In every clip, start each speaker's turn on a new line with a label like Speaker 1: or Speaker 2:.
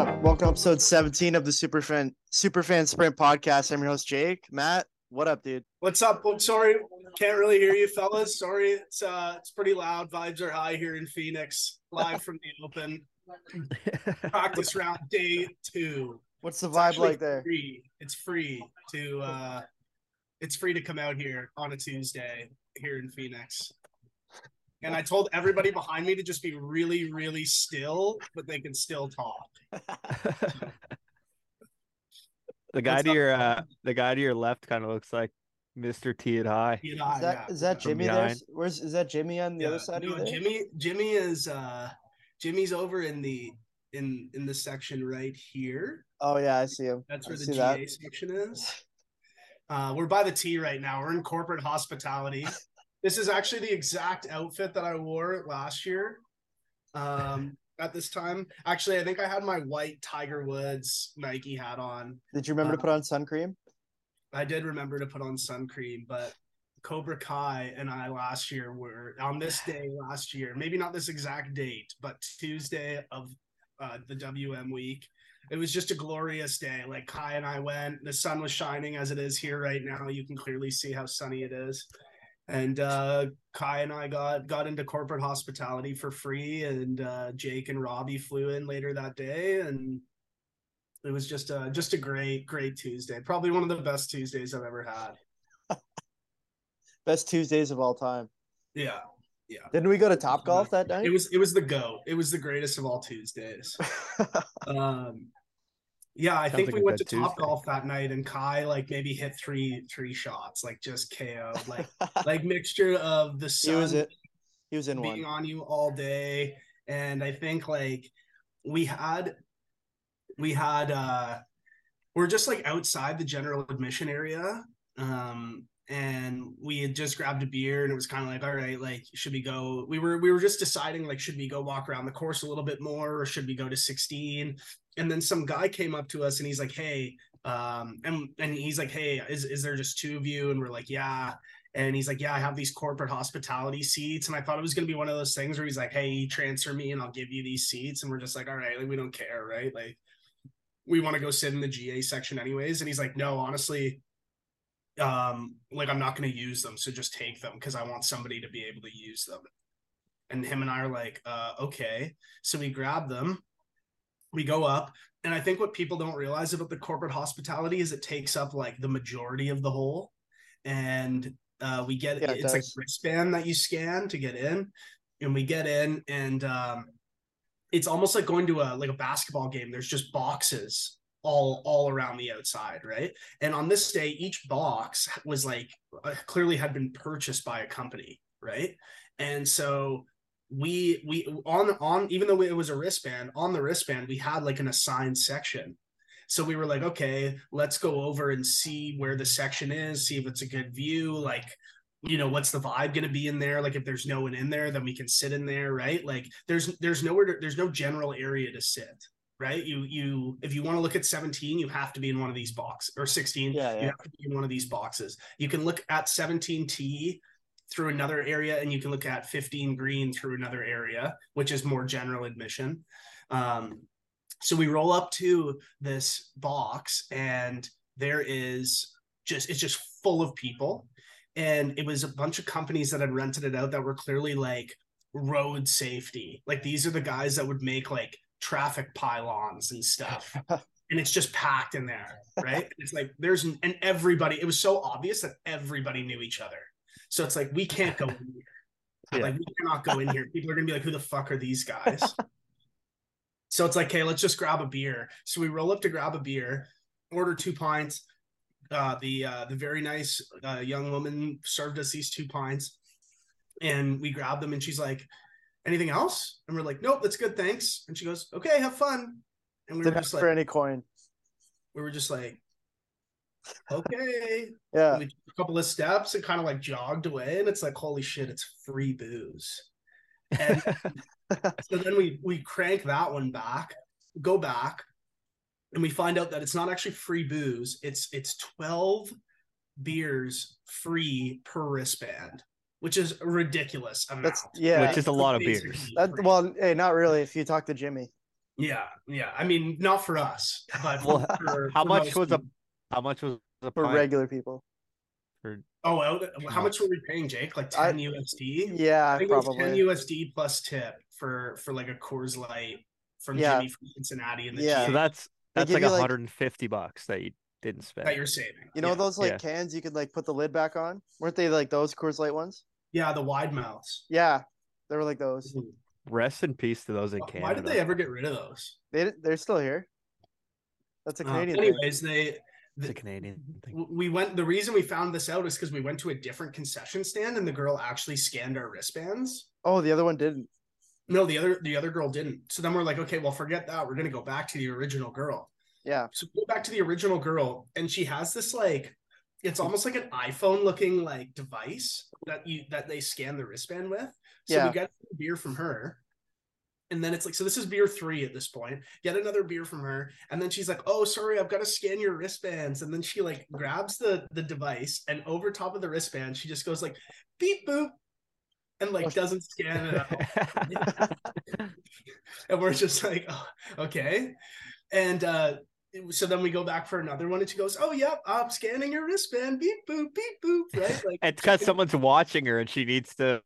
Speaker 1: up? Welcome to episode 17 of the Superfan Superfan Sprint podcast. I'm your host, Jake. Matt, what up, dude?
Speaker 2: What's up? Oh, sorry, can't really hear you, fellas. Sorry, it's uh, it's pretty loud. Vibes are high here in Phoenix, live from the open. Practice round day two.
Speaker 1: What's the
Speaker 2: It's
Speaker 1: vibe like there?
Speaker 2: Free. It's free to uh, it's free to come out here on a Tuesday here in Phoenix. And I told everybody behind me to just be really, really still, but they can still talk.
Speaker 3: The guy
Speaker 2: What's
Speaker 3: to your uh, the guy to your left kind of looks like Mr. T at high.
Speaker 1: Is that
Speaker 2: yeah.
Speaker 1: is that Jimmy there? Where's is that Jimmy on the other side
Speaker 2: no,
Speaker 1: of you there?
Speaker 2: Jimmy Jimmy is uh Jimmy's over in the in in the section right here.
Speaker 1: Oh yeah, I see him.
Speaker 2: That's
Speaker 1: I
Speaker 2: where the GA
Speaker 1: that.
Speaker 2: section is. Uh we're by the T right now. We're in corporate hospitality. this is actually the exact outfit that I wore last year. Um at this time. Actually, I think I had my white Tiger Woods Nike hat on.
Speaker 1: Did you remember to
Speaker 2: Uh,
Speaker 1: put on sun cream?
Speaker 2: I did remember to put on sun cream, but Cobra Kai and I last year were on this day last year, maybe not this exact date, but Tuesday of uh, the WM week. It was just a glorious day. Like Kai and I went, the sun was shining as it is here right now. You can clearly see how sunny it is. And uh, Kai and I got got into corporate hospitality for free, and uh, Jake and Robbie flew in later that day, and it was just a just a great great Tuesday. Probably one of the best Tuesdays I've ever had.
Speaker 1: Best Tuesdays of all time.
Speaker 2: Yeah, yeah.
Speaker 1: Didn't we go to Top Golf that night?
Speaker 2: it was it was the go. It was the greatest of all Tuesdays. Um, yeah, I
Speaker 3: Sounds
Speaker 2: think
Speaker 3: like
Speaker 2: we went to
Speaker 3: good
Speaker 2: Top Golf that night, and Kai like maybe hit three three shots, like just KO, like like mixture of the
Speaker 1: he
Speaker 2: sun
Speaker 1: was it. He was in
Speaker 2: being
Speaker 1: one.
Speaker 2: on you all day and i think like we had we had uh we're just like outside the general admission area um and we had just grabbed a beer and it was kind of like all right like should we go we were we were just deciding like should we go walk around the course a little bit more or should we go to 16 and then some guy came up to us and he's like hey um and and he's like hey is, is there just two of you and we're like yeah and he's like, Yeah, I have these corporate hospitality seats. And I thought it was going to be one of those things where he's like, Hey, transfer me and I'll give you these seats. And we're just like, All right, like, we don't care, right? Like, we want to go sit in the GA section anyways. And he's like, No, honestly, um, like, I'm not going to use them. So just take them because I want somebody to be able to use them. And him and I are like, uh, Okay. So we grab them, we go up. And I think what people don't realize about the corporate hospitality is it takes up like the majority of the hole. And uh, we get
Speaker 1: Yeah, it
Speaker 2: it's like
Speaker 1: does.
Speaker 2: wristband that you scan to get in, and we get in, and um, it's almost like going to a like a basketball game. There's just boxes all all around the outside, right? And on this day, each box was like uh, clearly had been purchased by a company, right? And so we we on on even though it was a wristband on the wristband we had like an assigned section so we were like, okay, let's go over and see where the section is, see if it's a good view. Like, you know, what's the vibe going to be in there? Like, if there's no one in there, then we can sit in there, right? Like, there's there's nowhere to, there's no general area to sit, right? You you if you want to look at 17, you have to be in one of these boxes or 16.
Speaker 1: Yeah,
Speaker 2: You have to be in one of these boxes. You can look at 17T through another area, and you can look at 15 green through another area, which is more general admission. Um, so we roll up to this box and there is just it's just full of people. And it was a bunch of companies that had rented it out that were clearly like road safety. Like these are the guys that would make like traffic pylons and stuff. And it's just packed in there right? It's like there's and everybody it was so obvious that everybody knew each other so it's like we can't go in here
Speaker 3: Yeah.
Speaker 2: like we cannot go in here people are gonna be like who the fuck are these guys so it's like, okay, let's just grab a beer. So we roll up to grab a beer, order two pints. Uh, the uh, the very nice uh, young woman served us these two pints, and we grabbed them. And she's like, "Anything else?" And we're like, "Nope, that's good, thanks." And she goes, "Okay, have fun." And we were
Speaker 1: Didn't
Speaker 2: just
Speaker 1: ask for any coin.
Speaker 2: we were just like, "Okay."
Speaker 1: Yeah.
Speaker 2: we took a couple of steps and kind of like jogged away, and it's like, "Holy shit, it's free booze." And so then we we crank that one back, go back, and we find out that it's not actually free booze. It's it's 12 beers free per wristband, which is a ridiculous amount.
Speaker 1: That's yeah.
Speaker 3: Which is a lot of beers.
Speaker 1: That, well, hey, not really. If you talk to Jimmy,
Speaker 2: Yeah, yeah. I mean, not for us, but
Speaker 3: Well,
Speaker 2: for,
Speaker 3: how
Speaker 2: for
Speaker 3: much
Speaker 2: most
Speaker 3: was a
Speaker 2: people.
Speaker 3: How much was a
Speaker 1: for
Speaker 3: pint
Speaker 1: regular people.
Speaker 3: for
Speaker 2: Oh, how much were we paying, Jake? Like
Speaker 1: I-
Speaker 2: ten USD.
Speaker 1: Yeah,
Speaker 2: I think it was ten. USD plus tip for for like a Coors Light from
Speaker 1: Yeah.
Speaker 2: Jimmy from Cincinnati and the
Speaker 1: Yeah.
Speaker 2: yeah.
Speaker 3: so that's that's like
Speaker 1: you, like-
Speaker 3: 150 bucks that you didn't spend.
Speaker 2: that you're saving.
Speaker 1: You know
Speaker 2: yeah.
Speaker 1: those like
Speaker 3: Yeah.
Speaker 1: cans you could like put the lid back on? Weren't they like those Coors Light ones?
Speaker 2: yeah, the wide mouths.
Speaker 1: Yeah, they were like those.
Speaker 3: Rest in peace to those in Canada.
Speaker 2: Why did they ever get rid of those?
Speaker 1: They they're still here. That's a
Speaker 2: Uh,
Speaker 1: Canadian thing.
Speaker 2: anyways, they
Speaker 3: It's a
Speaker 2: the-
Speaker 3: Canadian thing.
Speaker 2: we went. The reason we found this out is because we went to a different concession stand, and the girl actually scanned our wristbands.
Speaker 1: Oh, the other one didn't.
Speaker 2: No, the other the other girl didn't. So then we're like, okay, well, forget that. We're gonna go back to the original girl.
Speaker 1: Yeah.
Speaker 2: So go back to the original girl, and she has this like, it's almost like an iPhone looking like device that you that they scan the wristband with. So
Speaker 1: Yeah.
Speaker 2: we get a beer from her. And then it's like, so this is beer three at this point. Get another beer from her. And then she's like, oh, sorry, I've got to scan your wristbands. And then she like grabs the the device and over top of the wristband, she just goes like beep boop and like doesn't scan it and we're just like, oh, okay. And uh so then we go back for another one, and she goes, "Oh, yep, I'm scanning your wristband. Beep boop, beep boop." Right? Like,
Speaker 3: it's because someone's watching her and she needs to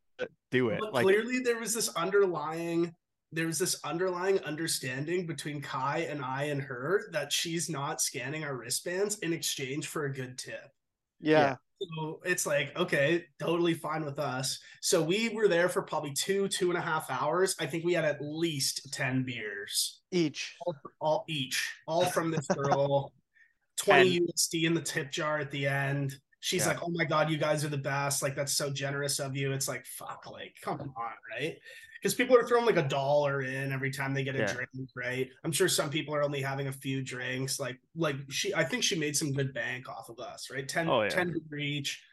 Speaker 3: do it. Like
Speaker 2: clearly, there was this underlying, there was this underlying understanding between Kai and I and her that she's not scanning our wristbands in exchange for a good tip.
Speaker 1: Yeah.
Speaker 2: So it's like, okay, totally fine with us. So we were there for probably two, two and a half hours. I think we had at least 10 beers,
Speaker 1: Each.
Speaker 2: all, all each, all from this girl, 20 USD in the tip jar at the end. She's
Speaker 3: Yeah.
Speaker 2: like, oh my God, you guys are the best. Like, that's so generous of you. It's like, fuck, like, come on, right? Because people are throwing like a dollar in every time they get a
Speaker 3: Yeah.
Speaker 2: drink, right? I'm sure some people are only having a few drinks. Like, like she, I think she made some good bank off of us, right? 10,
Speaker 3: Oh, yeah.
Speaker 2: 10 beer each.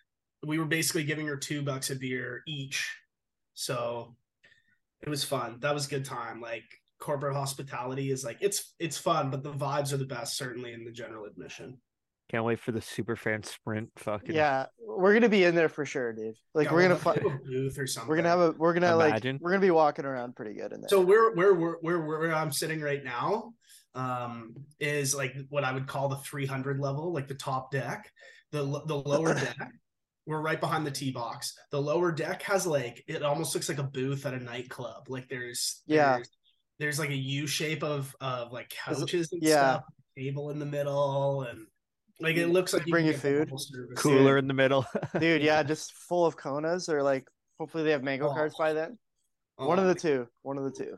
Speaker 2: We were basically giving her two bucks a beer each. So it was fun. That was a good time. Like corporate hospitality is like it's it's fun, but the vibes are the best, certainly in the general admission.
Speaker 3: Can't wait for the super fan sprint fucking
Speaker 1: Yeah. We're gonna be in there for sure, dude. Like
Speaker 2: Yeah,
Speaker 1: we're gonna
Speaker 2: have
Speaker 1: fi-
Speaker 2: to have a booth or something.
Speaker 1: we're gonna have a we're gonna
Speaker 3: Imagine.
Speaker 1: like we're gonna be walking around pretty good in there.
Speaker 2: So where where where where where I'm sitting right now um is like what I would call the 300 level, like the top deck. The the lower deck, we're right behind the tee box. The lower deck has like it almost looks like a booth at a nightclub. Like there's
Speaker 1: Yeah.
Speaker 2: there's, there's like a U shape of of like couches and
Speaker 1: yeah.
Speaker 2: stuff, table in the middle, and like it looks like
Speaker 1: Bring
Speaker 2: can
Speaker 1: you food.
Speaker 2: service.
Speaker 3: cooler in the middle.
Speaker 1: dude, yeah, just full of Konas or like hopefully they have mango
Speaker 2: Oh.
Speaker 1: cards by then. One
Speaker 2: Oh
Speaker 1: of the two. One of the two.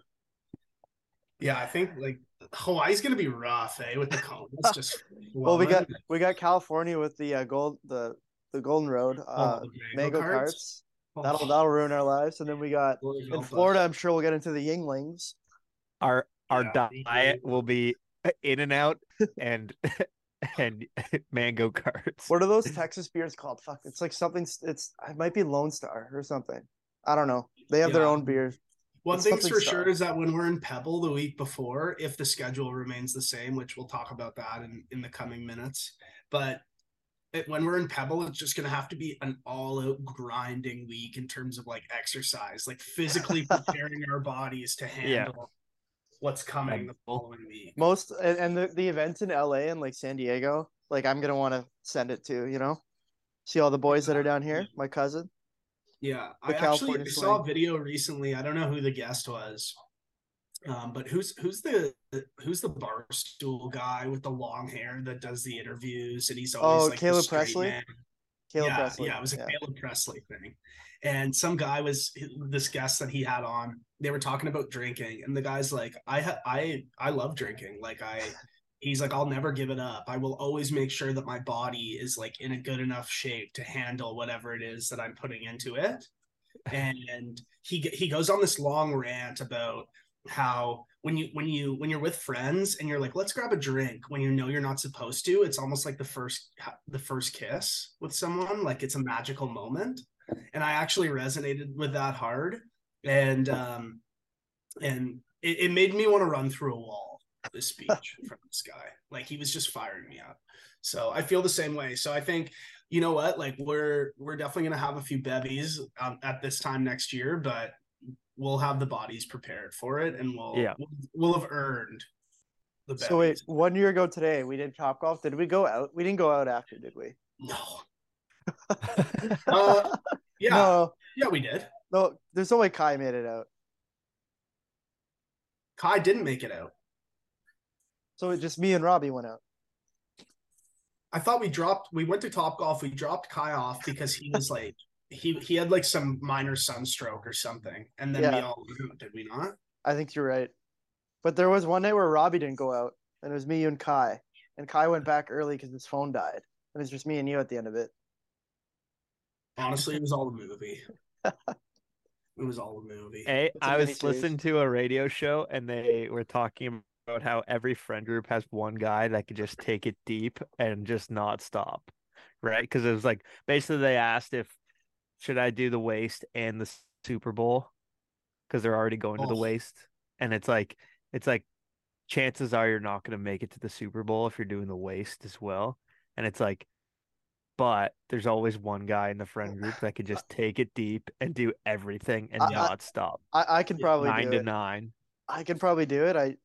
Speaker 2: Yeah, I think like Hawaii's gonna be rough, eh? With the cone, it's just
Speaker 1: Well, we got we got California with the uh, gold the the Golden Road uh,
Speaker 2: Oh, the
Speaker 1: mango
Speaker 2: cards.
Speaker 1: carts.
Speaker 2: Oh,
Speaker 1: That'll that'll ruin our lives. And then we got in. Florida. I'm sure we'll get into the Yuenglings.
Speaker 3: our our
Speaker 2: Yeah,
Speaker 3: diet will be in and out and and mango carts.
Speaker 1: What are those Texas beers called? Fuck, it's like something. It's it might be Lone Star or something. I don't know. They have their own beers.
Speaker 2: One
Speaker 1: It's
Speaker 2: thing's for
Speaker 1: star.
Speaker 2: sure is that when we're in Pebble the week before, if the schedule remains the same, which we'll talk about that in, in the coming minutes, but it, when we're in Pebble, it's just going to have to be an all out grinding week in terms of like exercise, like physically preparing our bodies to
Speaker 3: Yeah.
Speaker 2: handle what's coming the following week.
Speaker 1: Most and, and the, the events in LA and like San Diego, like I'm gonna want to send it to you know, see all the boys that are down here. My cousin.
Speaker 2: Yeah,
Speaker 1: The
Speaker 2: I actually
Speaker 1: California
Speaker 2: I saw a video recently. I don't know who the guest was, um, but who's who's the who's the barstool guy with the long hair that does the interviews and he's always
Speaker 1: Oh,
Speaker 2: like
Speaker 1: Caleb Pressley?
Speaker 2: man.
Speaker 1: Caleb
Speaker 2: yeah,
Speaker 1: Pressley.
Speaker 2: yeah, it was a
Speaker 1: yeah.
Speaker 2: Caleb Pressley thing, and some guy was this guest that he had on. They were talking about drinking, and the guy's like, "I ha- I I love drinking. Like I." He's like, I'll never give it up. I will always make sure that my body is like in a good enough shape to handle whatever it is that I'm putting into it and he he goes on this long rant about how when you when you when you're with friends and you're like let's grab a drink when you know you're not supposed to it's almost like the first the first kiss with someone like it's a magical moment and i actually resonated with that hard and um and it, it made me want to run through a wall this speech from this guy like he was just firing me up so i feel the same way so i think you know what? Like we're we're definitely gonna have a few bevies um, at this time next year, but we'll have the bodies prepared for it, and we'll
Speaker 3: Yeah.
Speaker 2: we'll, we'll have earned the.
Speaker 1: So wait, one year ago today, we did Top Golf. Did we go out? We didn't go out after, did we?
Speaker 2: no, uh, yeah,
Speaker 1: No,
Speaker 2: yeah, we did.
Speaker 1: no. There's no way Kai made it out.
Speaker 2: Kai didn't make it out.
Speaker 1: So it just me and Robbie went out.
Speaker 2: I thought we dropped. We went to Top Golf. We dropped Kai off because he was like he he had like some minor sunstroke or something, and then we all did we not?
Speaker 1: I think you're right. But there was one night where Robbie didn't go out, and it was me, you, and Kai. And Kai went back early because his phone died. And it's just me and you at the end of it.
Speaker 2: Honestly, it was all a movie. it was all a movie.
Speaker 3: Hey,
Speaker 1: It's a
Speaker 3: I was
Speaker 1: miniseries.
Speaker 3: listening to a radio show and they were talking about how every friend group has one guy that could just take it deep and just not stop. Right? Because it was like basically they asked if should I do the waste and the Super Bowl because they're already going to the
Speaker 2: Oh.
Speaker 3: waste, and it's like it's like chances are you're not going to make it to the Super Bowl if you're doing the waste as well, and it's like. But there's always one guy in the friend group that can just take it deep and do everything and
Speaker 1: I- I-
Speaker 3: not stop
Speaker 1: I, I could probably
Speaker 3: nine
Speaker 1: do
Speaker 3: to
Speaker 1: it.
Speaker 3: nine.
Speaker 1: I can probably do it. I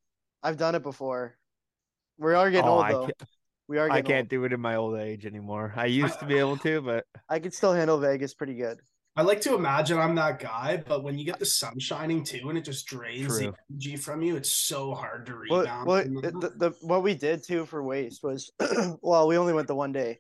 Speaker 1: I've done it before. We are getting
Speaker 3: Oh,
Speaker 1: old though.
Speaker 3: can't,
Speaker 1: We are
Speaker 3: I can't
Speaker 1: old.
Speaker 3: do it in my old age anymore. I used to be able to, but
Speaker 1: I can still handle Vegas pretty good.
Speaker 2: I like to imagine I'm that guy, but when you get the sun shining too, and it just drains
Speaker 3: True.
Speaker 2: the energy from you, it's so hard to
Speaker 1: Well,
Speaker 2: rebound.
Speaker 1: well
Speaker 2: from
Speaker 1: the, the what we did too for waste was, well, we only went the one day,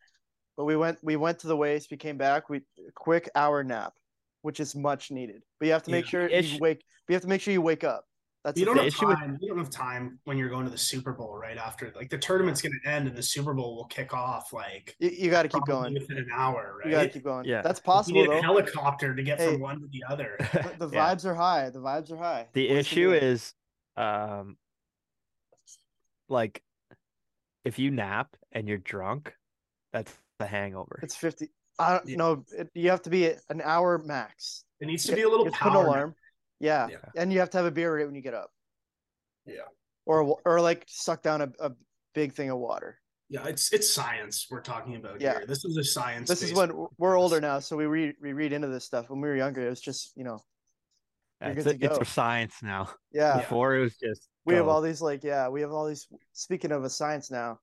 Speaker 1: but we went we went to the waste. We came back. We quick hour nap, which is much needed. But you have to make
Speaker 2: Yeah.
Speaker 1: sure
Speaker 3: Ish-
Speaker 1: you wake. But you have to make sure you wake up. That's
Speaker 2: you don't have
Speaker 3: issue with-
Speaker 2: time. You don't have time when you're going to the Super Bowl right after. Like the tournament's going to end and the Super Bowl will kick off. Like
Speaker 1: You, you got to keep going.
Speaker 2: within an hour, right?
Speaker 1: You got to keep going.
Speaker 3: Yeah.
Speaker 1: that's
Speaker 2: you
Speaker 1: possible
Speaker 2: need a
Speaker 1: though.
Speaker 2: helicopter to get
Speaker 1: Hey.
Speaker 2: from one to the other.
Speaker 1: The, the
Speaker 3: Yeah.
Speaker 1: vibes are high. The vibes are high.
Speaker 3: the
Speaker 1: Boys
Speaker 3: issue
Speaker 1: do it.
Speaker 3: is um like if you nap and you're drunk, that's the hangover.
Speaker 1: it's fifty. I don't
Speaker 2: Yeah.
Speaker 1: know. It, you have to be an hour max.
Speaker 2: It needs to be a little
Speaker 1: you have put an alarm. Yeah.
Speaker 2: Yeah.
Speaker 1: and you have to have a beer right when you get up.
Speaker 2: Yeah.
Speaker 1: Or or like suck down a, a big thing of water.
Speaker 2: Yeah, it's it's science we're talking about
Speaker 1: Yeah.
Speaker 2: here. This is a science.
Speaker 1: This is when we're older now, so we read we read into this stuff. When we were younger, it was just you know, you're
Speaker 3: It's, a, it's
Speaker 1: go.
Speaker 3: a science now.
Speaker 1: yeah.
Speaker 2: Yeah.
Speaker 3: Before it was just
Speaker 1: We have all these like yeah, we have all these. Speaking of a science now,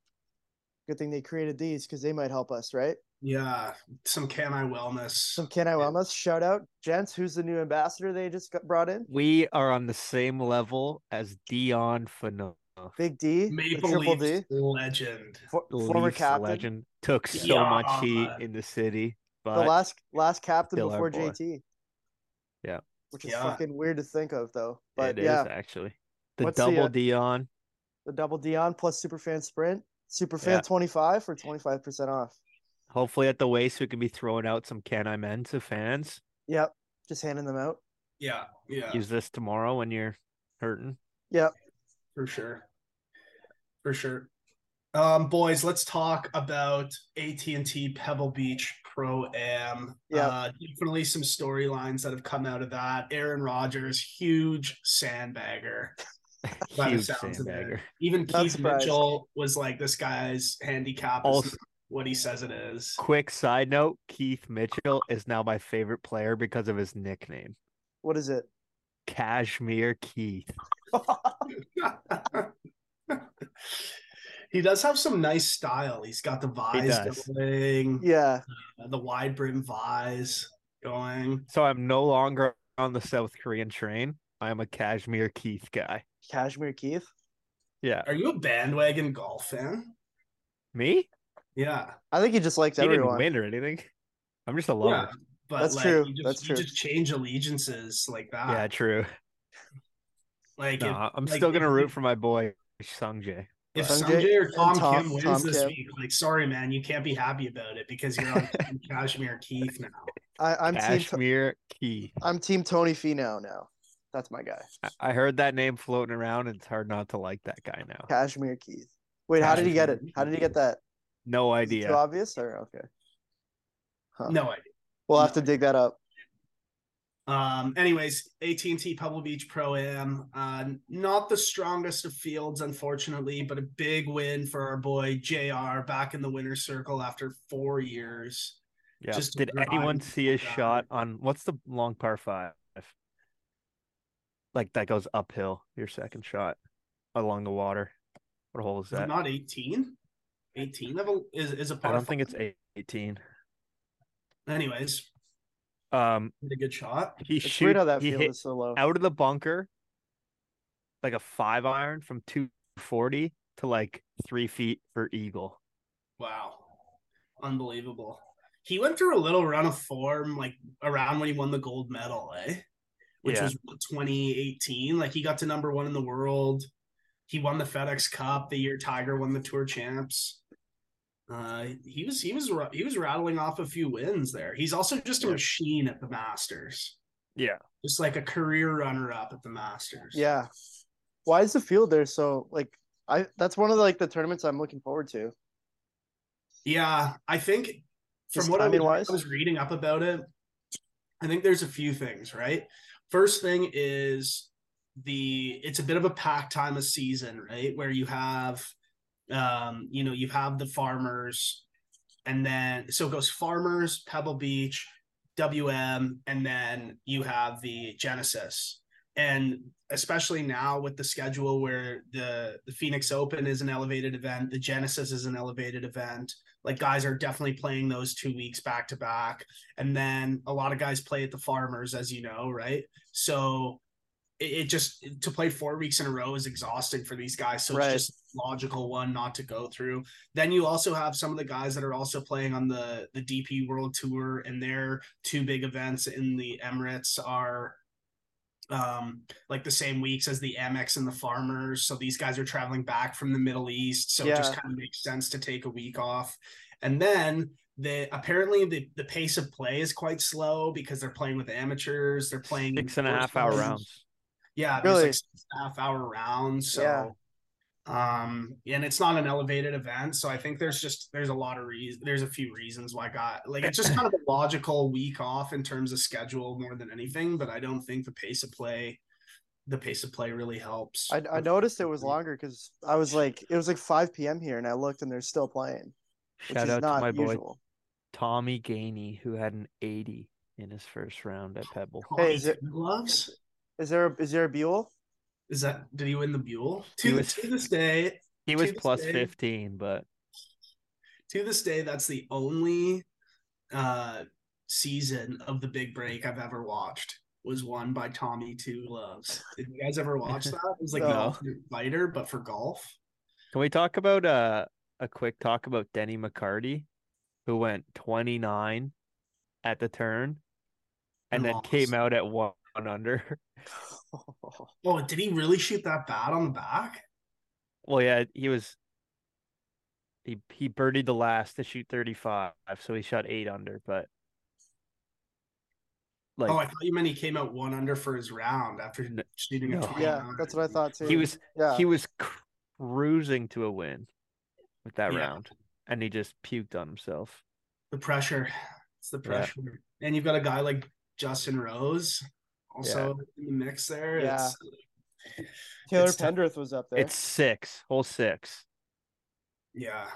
Speaker 1: good thing they created these because they might help us, right?
Speaker 2: Yeah, some Can-I Wellness.
Speaker 1: Some Can-I Wellness shout out, gents. Who's the new ambassador they just got brought in?
Speaker 3: we are on the same level as Dion Phaneuf.
Speaker 1: Big D, the
Speaker 2: Maple
Speaker 1: Triple
Speaker 2: Leafs
Speaker 1: D,
Speaker 2: legend.
Speaker 1: for,
Speaker 3: the
Speaker 1: former
Speaker 3: Leafs
Speaker 1: captain,
Speaker 3: legend took so much heat in the city,
Speaker 1: the last last captain before. JT.
Speaker 3: Yeah.
Speaker 1: which is
Speaker 2: Yeah.
Speaker 1: fucking weird to think of though. But
Speaker 3: it is
Speaker 1: yeah,
Speaker 3: actually the
Speaker 1: What's the,
Speaker 3: double
Speaker 1: uh,
Speaker 3: Dion.
Speaker 1: the double Dion plus Superfan Sprint, Superfan
Speaker 3: Yeah.
Speaker 1: twenty five for twenty five percent off.
Speaker 3: Hopefully at the waste we can be throwing out some can I men to fans.
Speaker 1: Yep, just handing them out.
Speaker 2: Yeah, yeah,
Speaker 3: Use this tomorrow when you're hurting.
Speaker 1: Yep.
Speaker 2: for sure, for sure. Um, boys, let's talk about AT and T Pebble Beach Pro Am.
Speaker 1: Yep.
Speaker 2: Uh, definitely some storylines that have come out of that. Aaron Rodgers, huge sandbagger. by the sounds of it. Even
Speaker 1: Not
Speaker 2: Keith
Speaker 1: surprised.
Speaker 2: Mitchell was like, "This guy's handicap is
Speaker 3: Also-
Speaker 2: not what he says it is."
Speaker 3: Quick side note: Keith Mitchell is now my favorite player because of his nickname,
Speaker 1: What is it?
Speaker 3: Cashmere Keith.
Speaker 2: he does have some nice style. He's got the vise going,
Speaker 1: yeah,
Speaker 2: uh, the wide brim vise going.
Speaker 3: So I'm no longer on the South Korean train. I'm a Cashmere Keith guy.
Speaker 1: Cashmere Keith.
Speaker 3: Yeah,
Speaker 2: Are you a bandwagon golf fan?
Speaker 3: me?
Speaker 2: Yeah,
Speaker 1: I think he just likes
Speaker 3: He didn't
Speaker 1: everyone.
Speaker 3: win or anything. I'm just a
Speaker 2: yeah.
Speaker 3: lover.
Speaker 2: But
Speaker 1: That's
Speaker 2: like,
Speaker 1: true.
Speaker 2: You just,
Speaker 1: That's
Speaker 2: you
Speaker 1: true.
Speaker 2: just change allegiances like that.
Speaker 3: Yeah, true.
Speaker 2: like
Speaker 3: No,
Speaker 2: if,
Speaker 3: I'm
Speaker 2: like,
Speaker 3: still gonna
Speaker 2: if-
Speaker 3: root for my boy Sung Jae.
Speaker 2: If
Speaker 1: Sung
Speaker 2: Sanjay or Tom,
Speaker 1: Tom-
Speaker 2: Kim wins
Speaker 1: Tom
Speaker 2: this
Speaker 1: Kim.
Speaker 2: week, like, sorry, man, you can't be happy about it because you're on Team Cashmere Keith now.
Speaker 1: I, I'm team.
Speaker 3: Cashmere Keith.
Speaker 1: I'm team Tony Finau now. That's my guy.
Speaker 3: I- I heard that name floating around. and It's hard not to like that guy now.
Speaker 1: Cashmere Keith. Wait, how did he get it? How did he get that?
Speaker 3: No
Speaker 1: Is it Too
Speaker 3: idea.
Speaker 1: obvious or okay? Huh.
Speaker 2: No idea.
Speaker 1: We'll have to dig that up.
Speaker 2: Um, anyways, AT&T Pebble Beach Pro Am, uh, not the strongest of fields, unfortunately, but a big win for our boy JR back in the winner's circle after four years.
Speaker 3: Yeah.
Speaker 2: Just
Speaker 3: Did anyone see his shot on what's the long par five? Like that goes uphill. Your second shot along the water. What hole is
Speaker 2: Is it
Speaker 3: that?
Speaker 2: not 18? 18 of a, is is a
Speaker 3: I
Speaker 2: par
Speaker 3: don't think it's eight- 18.
Speaker 2: Anyways,
Speaker 3: Um,
Speaker 2: a good shot.
Speaker 3: he
Speaker 1: It's
Speaker 3: shoot,
Speaker 1: weird how that
Speaker 3: he
Speaker 1: field
Speaker 3: hit
Speaker 1: is so low.
Speaker 3: out of the bunker, like a five iron from two forty to like three feet for eagle.
Speaker 2: Wow. Unbelievable. He went through a little run of form like around when he won the gold medal, eh? Which
Speaker 3: Yeah.
Speaker 2: was 2018. Like he got to number one in the world. He won the FedEx Cup the year Tiger won the Tour Champs. Uh, he was he was he was rattling off a few wins there. He's also just a
Speaker 3: Yeah.
Speaker 2: machine at the Masters,
Speaker 3: Yeah,
Speaker 2: just like a career runner up at the Masters.
Speaker 1: Yeah. Why is the field there so like I that's one of the, like the tournaments I'm looking forward to.
Speaker 2: Yeah, I think
Speaker 1: Just
Speaker 2: from what I was,
Speaker 1: timing-wise?
Speaker 2: I was reading up about it, I think there's a few things, right? First thing is the it's a bit of a packed time of season, right? Where you have um, you know, you have the farmers and then so it goes farmers, Pebble Beach, WM, and then you have the Genesis. And especially now with the schedule where the the Phoenix Open is an elevated event, the Genesis is an elevated event. Like guys are definitely playing those two weeks back to back, and then a lot of guys play at the Farmers, as you know, right? So it, it just to play four weeks in a row is exhausting for these guys. So
Speaker 1: Right.
Speaker 2: it's just logical one not to go through. Then you also have some of the guys that are also playing on the the DP World Tour, and their two big events in the Emirates are um like the same weeks as the Amex and the Farmers. So these guys are traveling back from the Middle East. So it just kind of makes sense to take a week off. And then the apparently the, the pace of play is quite slow because they're playing with amateurs. They're playing
Speaker 3: six and a half and a
Speaker 2: first
Speaker 3: half hour
Speaker 2: rounds.
Speaker 3: rounds.
Speaker 2: Yeah,
Speaker 1: Really?
Speaker 2: like six and a half hour rounds. So
Speaker 1: Yeah.
Speaker 2: Um and it's not an elevated event. So I think there's just there's a lot of reasons there's a few reasons why I got like it's just kind of a logical week off in terms of schedule more than anything, but I don't think the pace of play the pace of play really helps.
Speaker 1: I, I noticed it was longer because I was like it was like 5 p.m. here and I looked and they're still playing, which
Speaker 3: Shout
Speaker 1: is
Speaker 3: out to
Speaker 1: not
Speaker 3: my boy
Speaker 1: usual.
Speaker 3: Tommy Gainey, who had an 80 in his first round at Pebble.
Speaker 1: Hey, is it-
Speaker 2: gloves?
Speaker 1: Is there a, is there a Buell?
Speaker 2: Is that did he win the Buell? To,
Speaker 3: was-
Speaker 2: to this day,
Speaker 3: He was plus
Speaker 2: day-
Speaker 3: 15, but
Speaker 2: to this day, that's the only uh season of the big break I've ever watched was won by Tommy Two Gloves. Did you guys ever watch that? It was like
Speaker 1: No.
Speaker 2: the fighter, but for golf.
Speaker 3: can we talk about uh, a quick talk about Denny McCarthy, who went 29 at the turn and then came out at one under?
Speaker 2: Oh, did he really shoot that bad on the back?
Speaker 3: Well, yeah, he was. He he birdied the last to shoot 35, so he shot eight under. But like
Speaker 2: oh, I thought you meant he came out one under for his round after
Speaker 3: No.
Speaker 2: shooting a
Speaker 3: No.
Speaker 2: 29.
Speaker 1: yeah, that's what I thought too.
Speaker 3: he was
Speaker 1: yeah.
Speaker 3: he was cruising to a win with that
Speaker 2: Yeah.
Speaker 3: round, and he just puked on himself.
Speaker 2: The pressure. It's the
Speaker 3: Yeah.
Speaker 2: pressure. And you've got a guy like Justin Rose also in the mix there.
Speaker 1: Yeah.
Speaker 2: It's,
Speaker 1: Taylor
Speaker 2: it's tough.
Speaker 1: Pendrith was up there.
Speaker 3: It's six, hole six.
Speaker 2: yeah.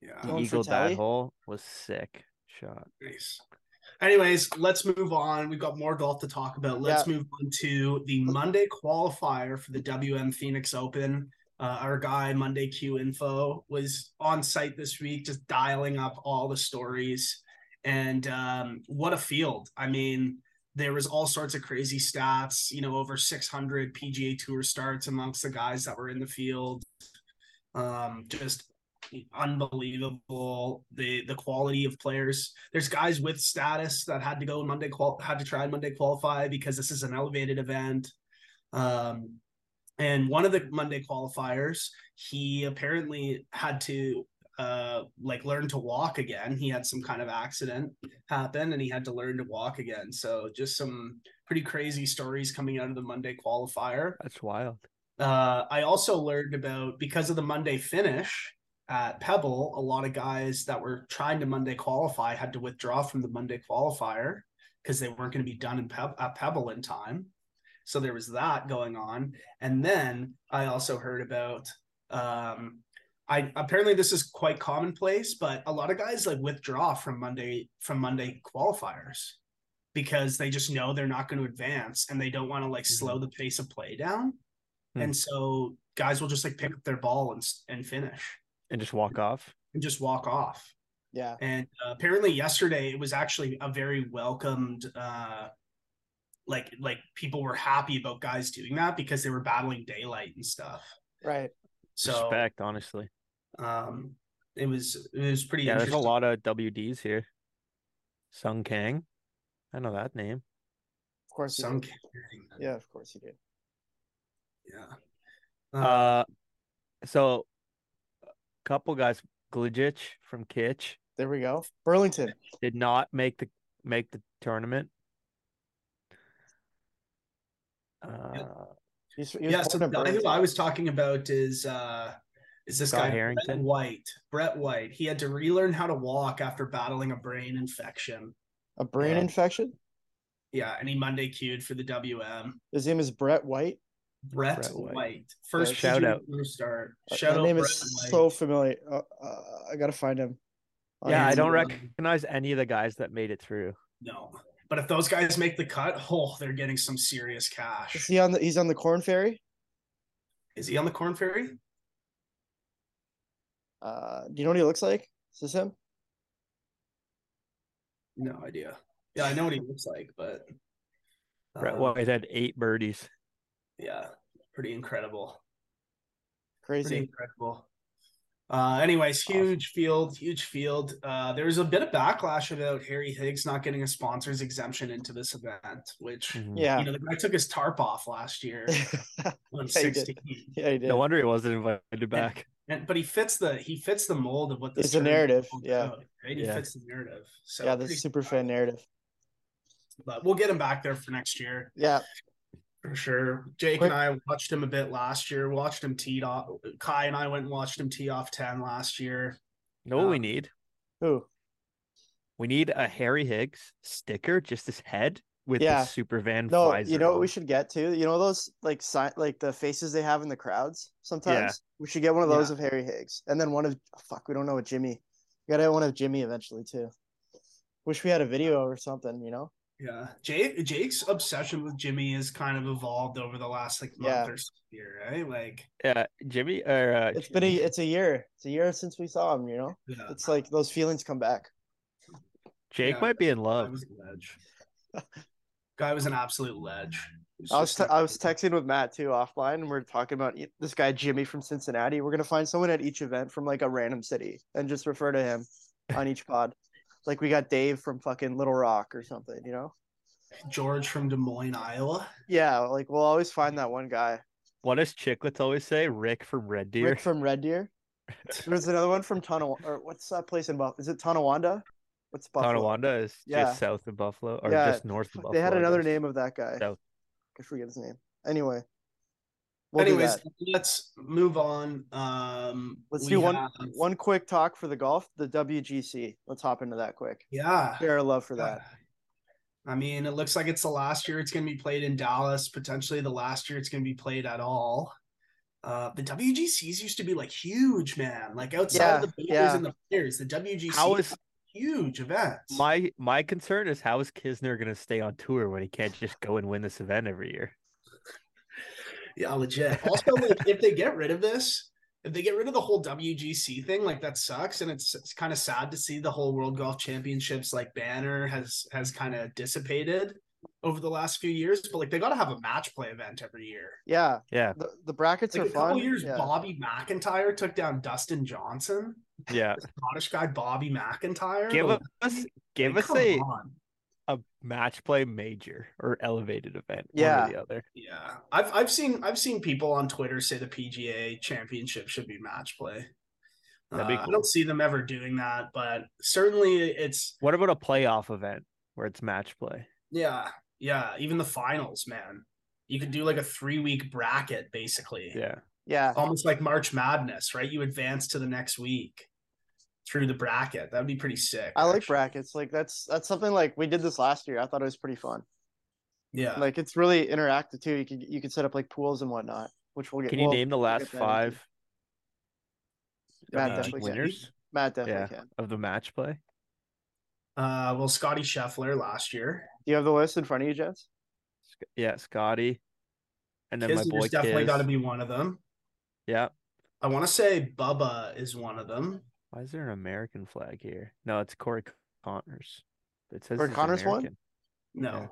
Speaker 2: Yeah.
Speaker 3: He
Speaker 1: Going for
Speaker 3: that hole was sick shot.
Speaker 2: Nice. Anyways, let's move on. We've got more golf to talk about. Let's move on to the Monday qualifier for the WM Phoenix Open. Uh, our guy Monday Q Info was on site this week, just dialing up all the stories. And um, what a field! I mean, there was all sorts of crazy stats. You know, over 600 PGA Tour starts amongst the guys that were in the field. Um, just unbelievable the the quality of players there's guys with status that had to go monday qual had to try monday qualify because this is an elevated event um and one of the monday qualifiers he apparently had to uh like learn to walk again he had some kind of accident happen and he had to learn to walk again so just some pretty crazy stories coming out of the monday qualifier
Speaker 3: That's wild.
Speaker 2: uh, I also learned about because of the Monday finish at Pebble, a lot of guys that were trying to Monday qualify had to withdraw from the Monday qualifier because they weren't going to be done in Peb- at Pebble in time. So there was that going on, and then I also heard about. Um, I apparently this is quite commonplace, but a lot of guys like withdraw from Monday from Monday qualifiers. because they just know they're not going to advance and they don't want to like slow the pace of play down.
Speaker 3: Hmm.
Speaker 2: And so guys will just like pick up their ball and and finish
Speaker 3: and just walk off.
Speaker 2: and just walk off.
Speaker 1: Yeah.
Speaker 2: And uh, apparently yesterday it was actually a very welcomed uh like like people were happy about guys doing that because they were battling daylight and stuff.
Speaker 1: Right.
Speaker 2: So
Speaker 3: Respect, honestly.
Speaker 2: um it was it was pretty
Speaker 3: Yeah, there's a lot of WDs here. Sung Kang. I know that name.
Speaker 1: Of course. you
Speaker 2: Some
Speaker 1: did.
Speaker 2: carrying them.
Speaker 1: Yeah, of course you did.
Speaker 2: Yeah.
Speaker 3: Uh, so a couple guys, Glitch from Kitch,
Speaker 1: There we go. Burlington.
Speaker 3: did not make the make the tournament. Uh,
Speaker 1: He's, he
Speaker 2: yeah, so the guy who I was talking about is uh is this
Speaker 3: Scott
Speaker 2: guy Brett White. Brett White. He had to relearn how to walk after battling a brain infection.
Speaker 1: a brain
Speaker 3: Yeah.
Speaker 1: infection.
Speaker 2: Yeah, and he Monday queued for the WM.
Speaker 1: His name is Brett White.
Speaker 2: Brett,
Speaker 3: Brett
Speaker 2: White.
Speaker 3: White.
Speaker 2: First
Speaker 1: Yeah,
Speaker 3: shout
Speaker 2: PGA
Speaker 3: out.
Speaker 2: Tour start.
Speaker 1: Uh,
Speaker 2: Shout
Speaker 1: that
Speaker 2: out
Speaker 1: name
Speaker 2: Brett
Speaker 1: is
Speaker 2: White.
Speaker 1: so familiar. Uh, uh, I gotta find him.
Speaker 3: yeah, I don't recognize any of the guys that made it through.
Speaker 2: No. But if those guys make the cut, oh, they're getting some serious cash.
Speaker 1: Is he on the? He's on the Corn Ferry.
Speaker 2: Is he on the Corn Ferry?
Speaker 1: Uh, do you know what he looks like? Is this him?
Speaker 2: No idea. Yeah, I know what he looks like, but
Speaker 3: Brett
Speaker 2: uh,
Speaker 3: White had eight birdies.
Speaker 2: Yeah, pretty incredible. Pretty
Speaker 1: Crazy.
Speaker 2: incredible. Uh, anyways,
Speaker 3: Awesome.
Speaker 2: huge field, huge field. Uh, there was a bit of backlash about Harry Higgs not getting a sponsor's exemption into this event, which
Speaker 3: Mhm.
Speaker 1: Yeah.
Speaker 2: you know the guy took his tarp off last year on
Speaker 1: Yeah, he did.
Speaker 2: 16.
Speaker 1: yeah, he did.
Speaker 3: No wonder he wasn't invited back.
Speaker 2: And but he fits the he fits the mold of what this
Speaker 1: It's a narrative, yeah.
Speaker 2: about, right. He
Speaker 3: Yeah.
Speaker 2: fits the narrative. So
Speaker 1: yeah, the super
Speaker 2: surprised.
Speaker 1: fan narrative.
Speaker 2: But we'll get him back there for next year
Speaker 1: Yeah,
Speaker 2: for sure. Jake
Speaker 1: Quick-
Speaker 2: and I watched him a bit last year. Watched him tee off. Kai and I went and watched him tee off ten last year.
Speaker 3: know what we
Speaker 2: Um,
Speaker 3: need?
Speaker 1: who?
Speaker 3: We need a Harry Higgs sticker, just his head with
Speaker 1: Yeah.
Speaker 3: the super van
Speaker 1: No,
Speaker 3: visor
Speaker 1: you know what we should get to? You know those like sign like the faces they have in the crowds sometimes? Yeah. We should get one of those
Speaker 2: Yeah.
Speaker 1: of Harry Higgs. And then one of fuck, we don't know what Jimmy. We gotta have one of Jimmy eventually too. Wish we had a video or something, you know?
Speaker 2: Yeah, Jake Jake's obsession with Jimmy has kind of evolved over the last like month
Speaker 1: Yeah.
Speaker 2: or so here, right? Like,
Speaker 3: Yeah, Jimmy or uh,
Speaker 1: It's been a it's a year. It's a year since we saw him, you know?
Speaker 2: yeah,
Speaker 1: It's like those feelings come back.
Speaker 3: Jake
Speaker 2: yeah.
Speaker 3: might be in
Speaker 2: guy
Speaker 3: love.
Speaker 2: was a ledge. guy was an absolute ledge. He
Speaker 1: I was te- I was texting with Matt too offline, and we are talking about this guy Jimmy from Cincinnati. We're gonna find someone at each event from like a random city and just refer to him on each pod. Like we got Dave from fucking Little Rock or something, you know?
Speaker 2: George from Des Moines, Iowa.
Speaker 1: Yeah, like we'll always find that one guy.
Speaker 3: What does Chiclets always say? Rick from Red Deer.
Speaker 1: Rick from Red Deer. There's another one from Tonawanda, or what's that place in Buffalo? Is it Tonawanda? What's Buffalo?
Speaker 3: Tonawanda is
Speaker 1: Yeah.
Speaker 3: just south of Buffalo or
Speaker 1: Yeah,
Speaker 3: just north of Buffalo.
Speaker 1: They had another name of that guy.
Speaker 3: South.
Speaker 1: I forget his name. Anyway, we'll
Speaker 2: Anyways, let's move on. Um,
Speaker 1: Let's do one
Speaker 2: have-
Speaker 1: one quick talk for the golf, the WGC. Let's hop into that quick.
Speaker 2: Yeah,
Speaker 1: Share our love for that.
Speaker 2: I mean, it looks like it's the last year it's going to be played in Dallas. Potentially the last year it's going to be played at all. Uh, the WGCs used to be like huge, man. Like outside
Speaker 1: Yeah,
Speaker 2: of the players
Speaker 1: yeah.
Speaker 2: and the players, the WGC
Speaker 3: How is
Speaker 2: huge events.
Speaker 3: my my concern is how is Kisner gonna stay on tour when he can't just go and win this event every year?
Speaker 2: Yeah, legit. Also, like if they get rid of this, if they get rid of the whole WGC thing, like that sucks, and it's it's kind of sad to see the whole World Golf Championships like banner has has kind of dissipated over the last few years. But like they got to have a match play event every year.
Speaker 1: Yeah,
Speaker 3: Yeah,
Speaker 1: the, the brackets
Speaker 2: Like
Speaker 1: are
Speaker 2: a couple years,
Speaker 1: yeah.
Speaker 2: Bobby MacIntyre took down Dustin Johnson.
Speaker 3: yeah.
Speaker 2: Scottish guy Bobby MacIntyre.
Speaker 3: Give
Speaker 2: Like,
Speaker 3: us give
Speaker 2: like,
Speaker 3: us a,
Speaker 2: on.
Speaker 3: A match play major or elevated event.
Speaker 1: Yeah.
Speaker 3: One or the other.
Speaker 2: Yeah, I've I've seen I've seen people on Twitter say the PGA Championship should be match play.
Speaker 3: That'd be
Speaker 2: Uh, I don't see them ever doing that, but certainly it's
Speaker 3: What about a playoff event where it's match play?
Speaker 2: yeah yeah. Even the finals, man. You could do like a three week bracket basically,
Speaker 3: Yeah.
Speaker 1: Yeah,
Speaker 2: almost like March Madness, right? You advance to the next week through the bracket. That would be pretty sick.
Speaker 1: I like brackets. Like that's that's something like we did this last year. I thought it was pretty fun.
Speaker 2: Yeah,
Speaker 1: Like it's really interactive too. You could you could set up like pools and whatnot, which we'll get.
Speaker 3: Can you
Speaker 1: we'll-
Speaker 3: name the last
Speaker 1: get that into.
Speaker 3: five
Speaker 1: Matt
Speaker 2: Uh,
Speaker 1: definitely can.
Speaker 3: winners
Speaker 1: Matt definitely
Speaker 3: Yeah.
Speaker 1: can.
Speaker 3: of the match play?
Speaker 2: Uh, well, Scotty Scheffler last year.
Speaker 1: Do you have the list in front of you, gents?
Speaker 3: Sc- Yeah, Scotty. And then my boy
Speaker 2: definitely
Speaker 3: Kiz.
Speaker 2: got to be one of them.
Speaker 3: Yeah.
Speaker 2: I want to say Bubba is one of them.
Speaker 3: Why is there an American flag here? No, it's Corey Conners. It says
Speaker 1: Corey Conners won?
Speaker 3: American.
Speaker 2: No.
Speaker 3: Yeah.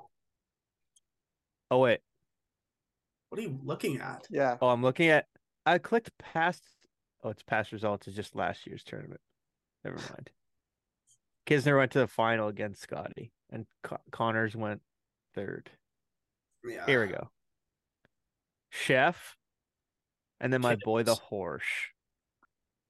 Speaker 3: Oh wait.
Speaker 2: What are you looking at?
Speaker 1: Yeah.
Speaker 3: Oh, I'm looking at. I clicked past. Oh, it's past results. It's just last year's tournament. Never mind. Kisner went to the final against Scotty, and Co- Conners went third.
Speaker 2: Yeah.
Speaker 3: Here we go. Chef, and then my boy the
Speaker 2: Kids.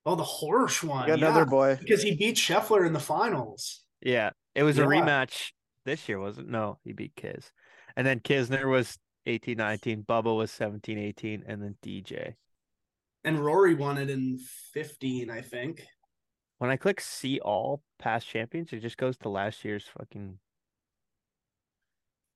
Speaker 3: Horse.
Speaker 2: Oh, the
Speaker 1: Horschel.
Speaker 2: Yeah,
Speaker 1: another boy.
Speaker 2: because he beat Scheffler in the finals.
Speaker 3: Yeah, it was a rematch this year, wasn't? No, he beat Kiz, and then Kisner was 18, 19. Bubba was 17, 18, and then DJ.
Speaker 2: And Rory won it in 15, I think.
Speaker 3: When I click see all past champions, it just goes to last year's fucking.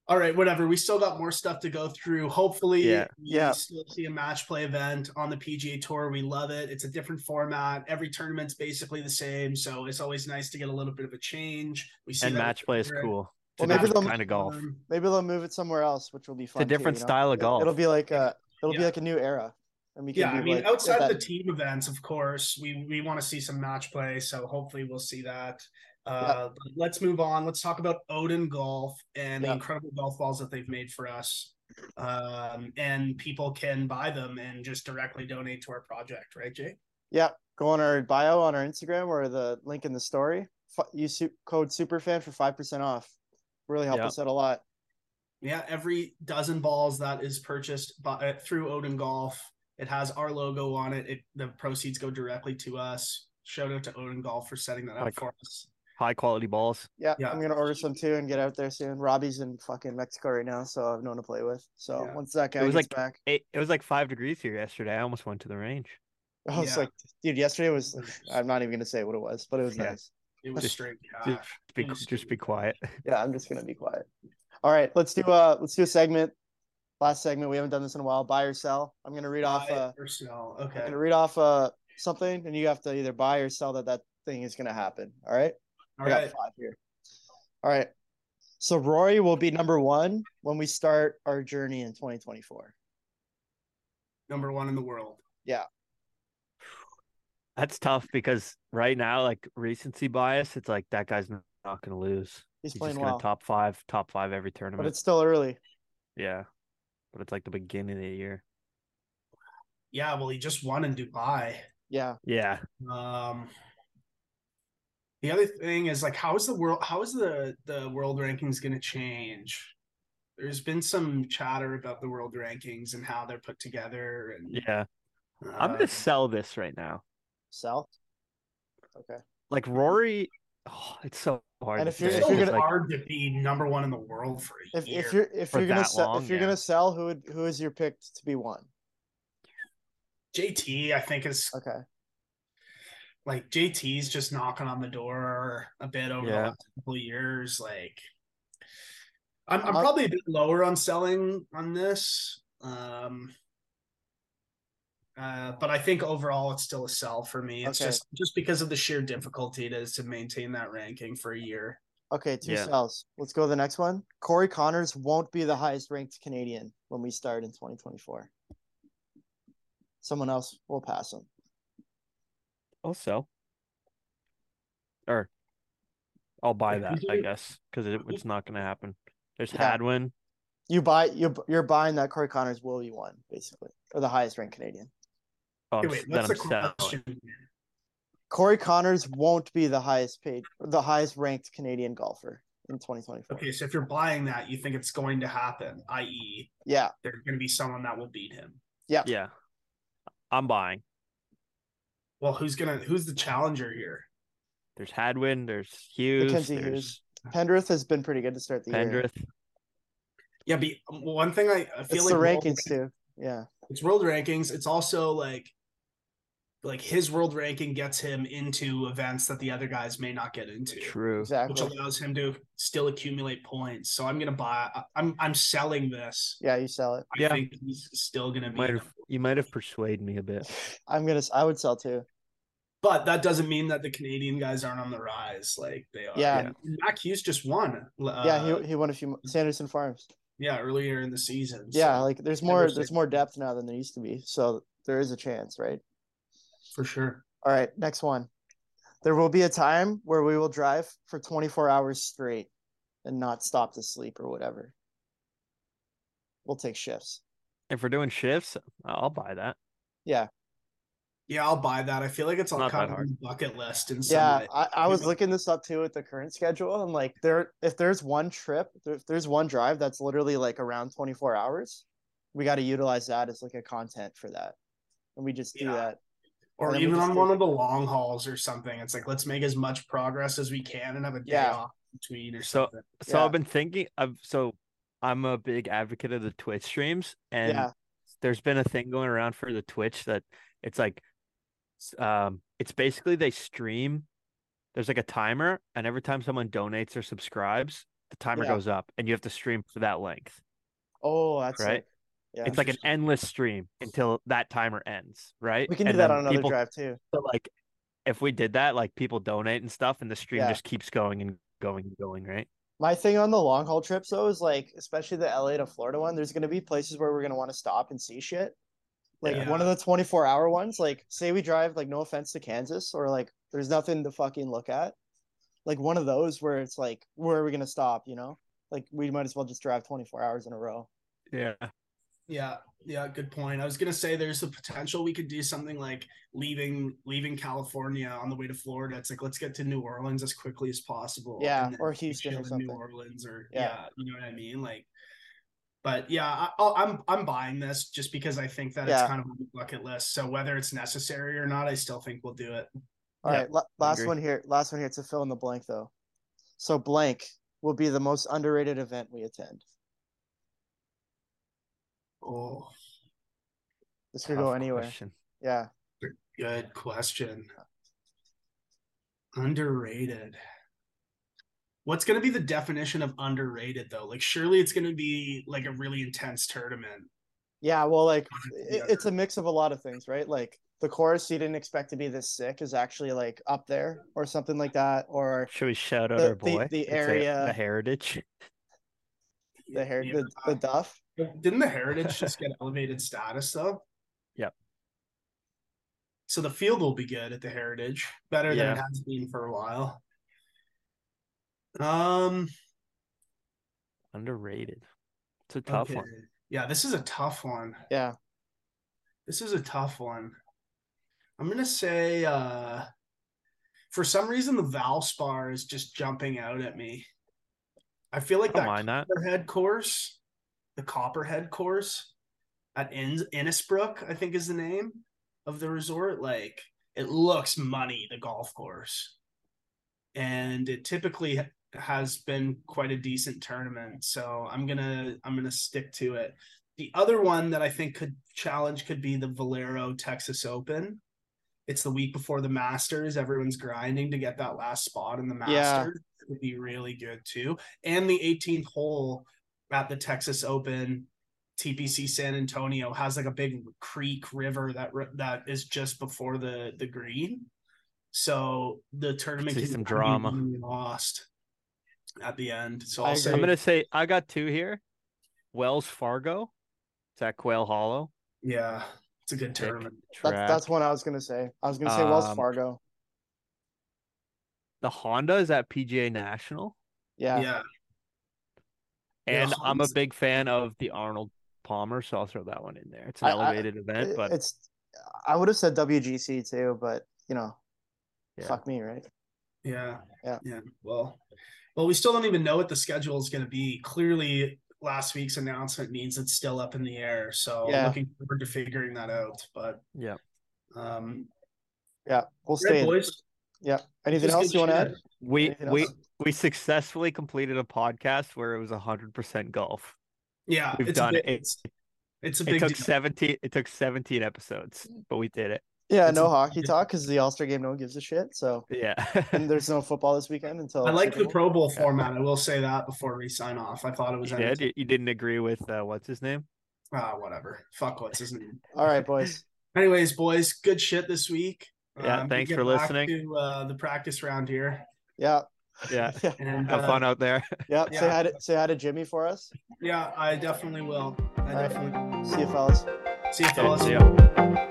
Speaker 2: All right, whatever. We still got more stuff to go through. Hopefully,
Speaker 3: Yeah.
Speaker 2: we
Speaker 1: Yeah.
Speaker 2: still see a match play event on the PGA Tour. We love it. It's a different format. Every tournament's basically the same, so it's always nice to get a little bit of a change. We see
Speaker 3: And
Speaker 2: that
Speaker 3: match play is cool. It's
Speaker 1: Well, maybe they'll-
Speaker 3: kind of golf.
Speaker 2: Um,
Speaker 1: Maybe they'll move it somewhere else, which will be fun. A
Speaker 3: different
Speaker 1: you know?
Speaker 3: style of golf.
Speaker 1: It'll be like a it'll
Speaker 2: Yeah.
Speaker 1: be like a new era. And we can
Speaker 2: yeah, I mean,
Speaker 1: like,
Speaker 2: outside of
Speaker 1: that-
Speaker 2: the team events, of course, we we want to see some match play. So hopefully, we'll see that. Uh, but Let's move on. Let's talk about Odin Golf and the incredible golf balls that they've made for us. Um, and people can buy them and just directly donate to our project, right, Jay?
Speaker 1: Yeah, go on our bio on our Instagram or the link in the story. F- use su- code superfan for five percent off. Really help
Speaker 3: Yeah.
Speaker 1: us out a lot.
Speaker 2: Yeah, every dozen balls that is purchased by uh, through Odin Golf, it has our logo on it. It the proceeds go directly to us. Shout out to Odin Golf for setting that up
Speaker 3: Like-
Speaker 2: for us.
Speaker 3: High quality balls.
Speaker 1: Yeah,
Speaker 2: Yeah.
Speaker 1: I'm gonna order some too and get out there soon. Robbie's in fucking Mexico right now, so I've no one to play with. So
Speaker 2: Yeah.
Speaker 1: once that guy
Speaker 3: It was
Speaker 1: gets
Speaker 3: like-
Speaker 1: back,
Speaker 3: It, it was like five degrees here yesterday. I almost went to the range.
Speaker 1: I was
Speaker 2: Yeah.
Speaker 1: like, dude, yesterday was. I'm not even gonna say what it was, but it was
Speaker 3: Yeah.
Speaker 1: nice.
Speaker 2: It was
Speaker 3: Just-
Speaker 2: straight
Speaker 3: Just be, just be quiet.
Speaker 1: Yeah, I'm just gonna be quiet. All right, let's do uh let's do a segment. Last segment. We haven't done this in a while. Buy or sell. I'm gonna read off
Speaker 2: Buy
Speaker 1: uh
Speaker 2: or sell.
Speaker 1: I'm gonna read off uh something, and you have to either buy or sell that that thing is gonna happen. All right.
Speaker 2: All
Speaker 1: I got
Speaker 2: right.
Speaker 1: five here. All right. So Rory will be number one when we start our journey in 2024.
Speaker 2: Number one in the world. Yeah.
Speaker 3: That's tough because right now, like recency bias, it's like that guy's not going to lose.
Speaker 1: He's,
Speaker 3: He's
Speaker 1: playing
Speaker 3: just going
Speaker 1: well,
Speaker 3: to top five, top five every tournament.
Speaker 1: but
Speaker 3: tournament.
Speaker 1: it's still early.
Speaker 3: Yeah, but it's like the beginning of the year.
Speaker 2: Yeah, well, he just won in Dubai.
Speaker 1: Yeah.
Speaker 3: Yeah,
Speaker 2: Um, the other thing is like, how is the world? How is the the world rankings going to change? There's been some chatter about the world rankings and how they're put together, and
Speaker 3: yeah. I'm going to
Speaker 2: um,
Speaker 3: sell this right now.
Speaker 1: Sell. Okay.
Speaker 3: Like Rory, oh, it's so hard.
Speaker 1: And if you're- if you're gonna-
Speaker 3: like,
Speaker 2: hard to be number one in the world for a
Speaker 1: If
Speaker 2: year.
Speaker 1: if you're if you're gonna sell
Speaker 3: long,
Speaker 1: if you're
Speaker 3: yeah.
Speaker 1: gonna sell, who would who is your pick to be one?
Speaker 2: JT, I think is
Speaker 1: Okay.
Speaker 2: Like JT's just knocking on the door a bit over the last couple of years. Like, I'm, I'm
Speaker 1: Uh,
Speaker 2: probably a bit lower on selling on this. Um, uh, but I think overall it's still a sell for me. It's
Speaker 1: Okay.
Speaker 2: just just because of the sheer difficulty it is to maintain that ranking for a year.
Speaker 1: Okay, two
Speaker 3: Yeah.
Speaker 1: sells. Let's go to the next one. Corey Conners won't be the highest ranked Canadian when we start in 2024. Someone else will pass him.
Speaker 3: I'll sell. Or I'll buy
Speaker 2: Yeah,
Speaker 3: that, I guess, because it, it's not going to happen. There's
Speaker 1: Yeah.
Speaker 3: Hadwin.
Speaker 1: You buy you you're buying that Corey Conners will be one basically or the highest ranked Canadian.
Speaker 3: Oh,
Speaker 2: Okay,
Speaker 3: I'm,
Speaker 2: wait,
Speaker 3: s- then
Speaker 2: what's the
Speaker 3: I'm selling.
Speaker 2: question?
Speaker 1: Corey Conners won't be the highest paid the highest ranked Canadian golfer in 2024.
Speaker 2: Okay, so if you're buying that, you think it's going to happen, i.e.,
Speaker 1: Yeah.
Speaker 2: there's going to be someone that will beat him.
Speaker 3: Yeah, yeah, I'm buying.
Speaker 2: Well, who's gonna who's the challenger here?
Speaker 3: There's Hadwin. There's Hughes.
Speaker 1: Mackenzie
Speaker 3: there's
Speaker 1: Hughes. Pendrith has been pretty good to start the year.
Speaker 3: Pendrith.
Speaker 2: Yeah, but one thing I, I feel
Speaker 1: It's
Speaker 2: like
Speaker 1: the
Speaker 2: world-
Speaker 1: rankings too. Yeah.
Speaker 2: it's world rankings. It's also like like his world ranking gets him into events that the other guys may not get into,
Speaker 3: True.
Speaker 2: which allows him to still accumulate points. So I'm gonna buy. I- I'm I'm selling this.
Speaker 1: Yeah, you sell it.
Speaker 2: I
Speaker 3: Yeah.
Speaker 2: think he's still gonna be.
Speaker 3: Might have you might have persuaded me a bit.
Speaker 1: I'm gonna. I would sell too.
Speaker 2: But that doesn't mean that the Canadian guys aren't on the rise. Like they are.
Speaker 1: Yeah.
Speaker 2: And Mac Hughes just won. Uh,
Speaker 1: yeah, he he won a few Sanderson Farms.
Speaker 2: yeah, earlier in the season.
Speaker 1: Yeah, like there's more there's more depth now than there used to be. So there is a chance, right?
Speaker 2: For sure.
Speaker 1: All right, next one. There will be a time where we will drive for 24 hours straight and not stop to sleep or whatever. We'll take shifts.
Speaker 3: If we're doing shifts, I'll buy that.
Speaker 1: Yeah.
Speaker 2: Yeah, I'll buy that. I feel like it's all
Speaker 3: Not
Speaker 2: kind of
Speaker 3: hard.
Speaker 2: on the bucket list in some
Speaker 1: Yeah,
Speaker 2: way.
Speaker 1: I, I was
Speaker 2: know?
Speaker 1: looking this up too with the current schedule. And like there if there's one trip, if there's one drive that's literally like around 24 hours, we got to utilize that as like a content for that. And we just do
Speaker 2: Yeah.
Speaker 1: that.
Speaker 2: Or
Speaker 1: and then we
Speaker 2: even on one of the long hauls or something. It's like let's make as much progress as we can and have a day
Speaker 1: Yeah.
Speaker 2: off between or
Speaker 3: So-
Speaker 2: something.
Speaker 3: So
Speaker 1: Yeah.
Speaker 3: I've been thinking of so I'm a big advocate of the Twitch streams and
Speaker 1: yeah.
Speaker 3: there's been a thing going around for the Twitch that it's like um it's basically they stream there's like a timer and every time someone donates or subscribes the timer goes up and you have to stream for that length
Speaker 1: Oh, that's
Speaker 3: Right?
Speaker 1: Yeah.
Speaker 3: it's like an endless stream until that timer ends right
Speaker 1: we can do
Speaker 3: And
Speaker 1: that on another
Speaker 3: people-
Speaker 1: drive too.
Speaker 3: so, like if we did that like people donate and stuff and the stream
Speaker 1: Yeah.
Speaker 3: just keeps going and going and going right
Speaker 1: My thing on the long haul trips though is like, especially the LA to Florida one, there's gonna be places where we're gonna want to stop and see shit. Like
Speaker 2: Yeah.
Speaker 1: one of the 24 hour ones, like say we drive, like no offense to Kansas, or like there's nothing to fucking look at. Like one of those where it's like, where are we gonna stop? You know, like we might as well just drive 24 hours in a row.
Speaker 3: yeah
Speaker 2: Yeah, yeah, good point. I was gonna say there's the potential we could do something like leaving leaving California on the way to Florida. It's like let's get to New Orleans as quickly as possible.
Speaker 1: Yeah,
Speaker 2: and
Speaker 1: or Houston or something.
Speaker 2: New Orleans or
Speaker 1: Yeah.
Speaker 2: yeah. you know what I mean? Like, but yeah, I, I'll- I'm I'm buying this just because I think that
Speaker 1: Yeah.
Speaker 2: it's kind of a bucket list. So whether it's necessary or not, I still think we'll do it.
Speaker 1: All
Speaker 3: Yeah,
Speaker 1: right, la- last one here. Last one here to fill in the blank though. So blank will be the most underrated event we attend.
Speaker 2: Oh,
Speaker 1: This could go anywhere.
Speaker 3: question.
Speaker 1: Yeah.
Speaker 2: good question. Underrated. What's going to be the definition of underrated though? Like, surely it's going to be like a really intense tournament.
Speaker 1: Yeah, well, like
Speaker 2: Yeah.
Speaker 1: it, it's a mix of a lot of things, right? Like the chorus you didn't expect to be this sick is actually like up there or something like that, or
Speaker 3: Should we shout out
Speaker 1: The-
Speaker 3: our boy?
Speaker 1: the
Speaker 3: It's a-
Speaker 1: area-
Speaker 3: the heritage.
Speaker 1: the hair,
Speaker 2: Yeah.
Speaker 1: the, the uh, duff.
Speaker 2: Didn't the Heritage just get elevated status though?
Speaker 3: Yep.
Speaker 2: So the field will be good at the Heritage, better than it has been for a while. Um,
Speaker 3: Underrated. It's a tough
Speaker 2: okay.
Speaker 3: one.
Speaker 2: Yeah, this is a tough one.
Speaker 1: Yeah,
Speaker 2: This is a tough one. I'm gonna say uh for some reason the Valspar is just jumping out at me. I feel like
Speaker 3: I
Speaker 2: that
Speaker 3: mind that.
Speaker 2: Copperhead course, the Copperhead course at In- Innisbrook, I think is the name of the resort. Like it looks money, the golf course. And it typically has been quite a decent tournament. So I'm gonna I'm gonna stick to it. The other one that I think could challenge could be the Valero Texas Open. It's the week before the Masters. Everyone's grinding to get that last spot in the
Speaker 1: Yeah.
Speaker 2: Masters. It would be really good too. And the 18th hole at the Texas Open, TPC San Antonio has like a big creek river that that is just before the the green. So the tournament
Speaker 3: See
Speaker 2: can
Speaker 3: some drama.
Speaker 2: lost at the end. So
Speaker 1: I
Speaker 2: I'll say
Speaker 3: I'm gonna say I got two here. Wells Fargo. It's at Quail Hollow.
Speaker 2: yeah, it's a good
Speaker 3: Sick
Speaker 2: tournament.
Speaker 1: that's
Speaker 3: track.
Speaker 1: that's one I was gonna say. I was gonna say Wells
Speaker 3: Um,
Speaker 1: Fargo.
Speaker 3: The Honda is at PGA National.
Speaker 1: Yeah,
Speaker 2: yeah. Yeah,
Speaker 3: And I'm a big fan of the Arnold Palmer, so I'll throw that one in there. It's an
Speaker 1: I- I-
Speaker 3: elevated event, but
Speaker 1: it's. I would have said WGC too, but you know,
Speaker 3: Yeah.
Speaker 1: fuck me, right?
Speaker 2: Yeah.
Speaker 1: Yeah.
Speaker 2: Yeah. Well, well, we still don't even know what the schedule is going to be. Clearly, last week's announcement means it's still up in the air. So
Speaker 1: Yeah.
Speaker 2: looking forward to figuring that out. But
Speaker 3: yeah.
Speaker 2: um,
Speaker 1: Yeah, we'll
Speaker 2: great,
Speaker 1: stay.
Speaker 2: boys.
Speaker 1: Yeah. Anything
Speaker 2: Just
Speaker 1: else you want to add?
Speaker 3: We
Speaker 1: Anything
Speaker 3: we
Speaker 1: else?
Speaker 3: We successfully completed a podcast where it was hundred percent golf.
Speaker 2: Yeah,
Speaker 3: We've
Speaker 2: it's a
Speaker 3: done
Speaker 2: big,
Speaker 3: it.
Speaker 2: It's, it's a
Speaker 3: It took
Speaker 2: deal.
Speaker 3: seventeen. It took seventeen episodes, but we did it.
Speaker 1: Yeah,
Speaker 2: It's
Speaker 1: no
Speaker 2: a-
Speaker 1: hockey talk because the All Star game no one gives a shit. So
Speaker 3: Yeah.
Speaker 1: and there's no football this weekend until
Speaker 2: I like the Pro Bowl
Speaker 3: Yeah.
Speaker 2: format. I will say that before we sign off. I thought it was
Speaker 3: you did.
Speaker 2: entertaining.
Speaker 3: You, you didn't agree with uh, what's his name?
Speaker 2: Ah, whatever. Fuck what's his name.
Speaker 1: All right, boys.
Speaker 2: Anyways, boys, good shit this week.
Speaker 3: Yeah,
Speaker 2: Um,
Speaker 3: thanks for listening.
Speaker 2: To uh, the practice round here,
Speaker 1: Yeah.
Speaker 3: Yeah.
Speaker 1: Yeah.
Speaker 2: and
Speaker 3: Have
Speaker 2: uh,
Speaker 3: fun out there.
Speaker 1: Yeah. Say hi to say hi to Jimmy for us.
Speaker 2: Yeah, I definitely will. I
Speaker 1: All right.
Speaker 2: definitely
Speaker 1: See you fellas.
Speaker 2: see you
Speaker 3: Okay,
Speaker 2: fellas.
Speaker 3: see ya.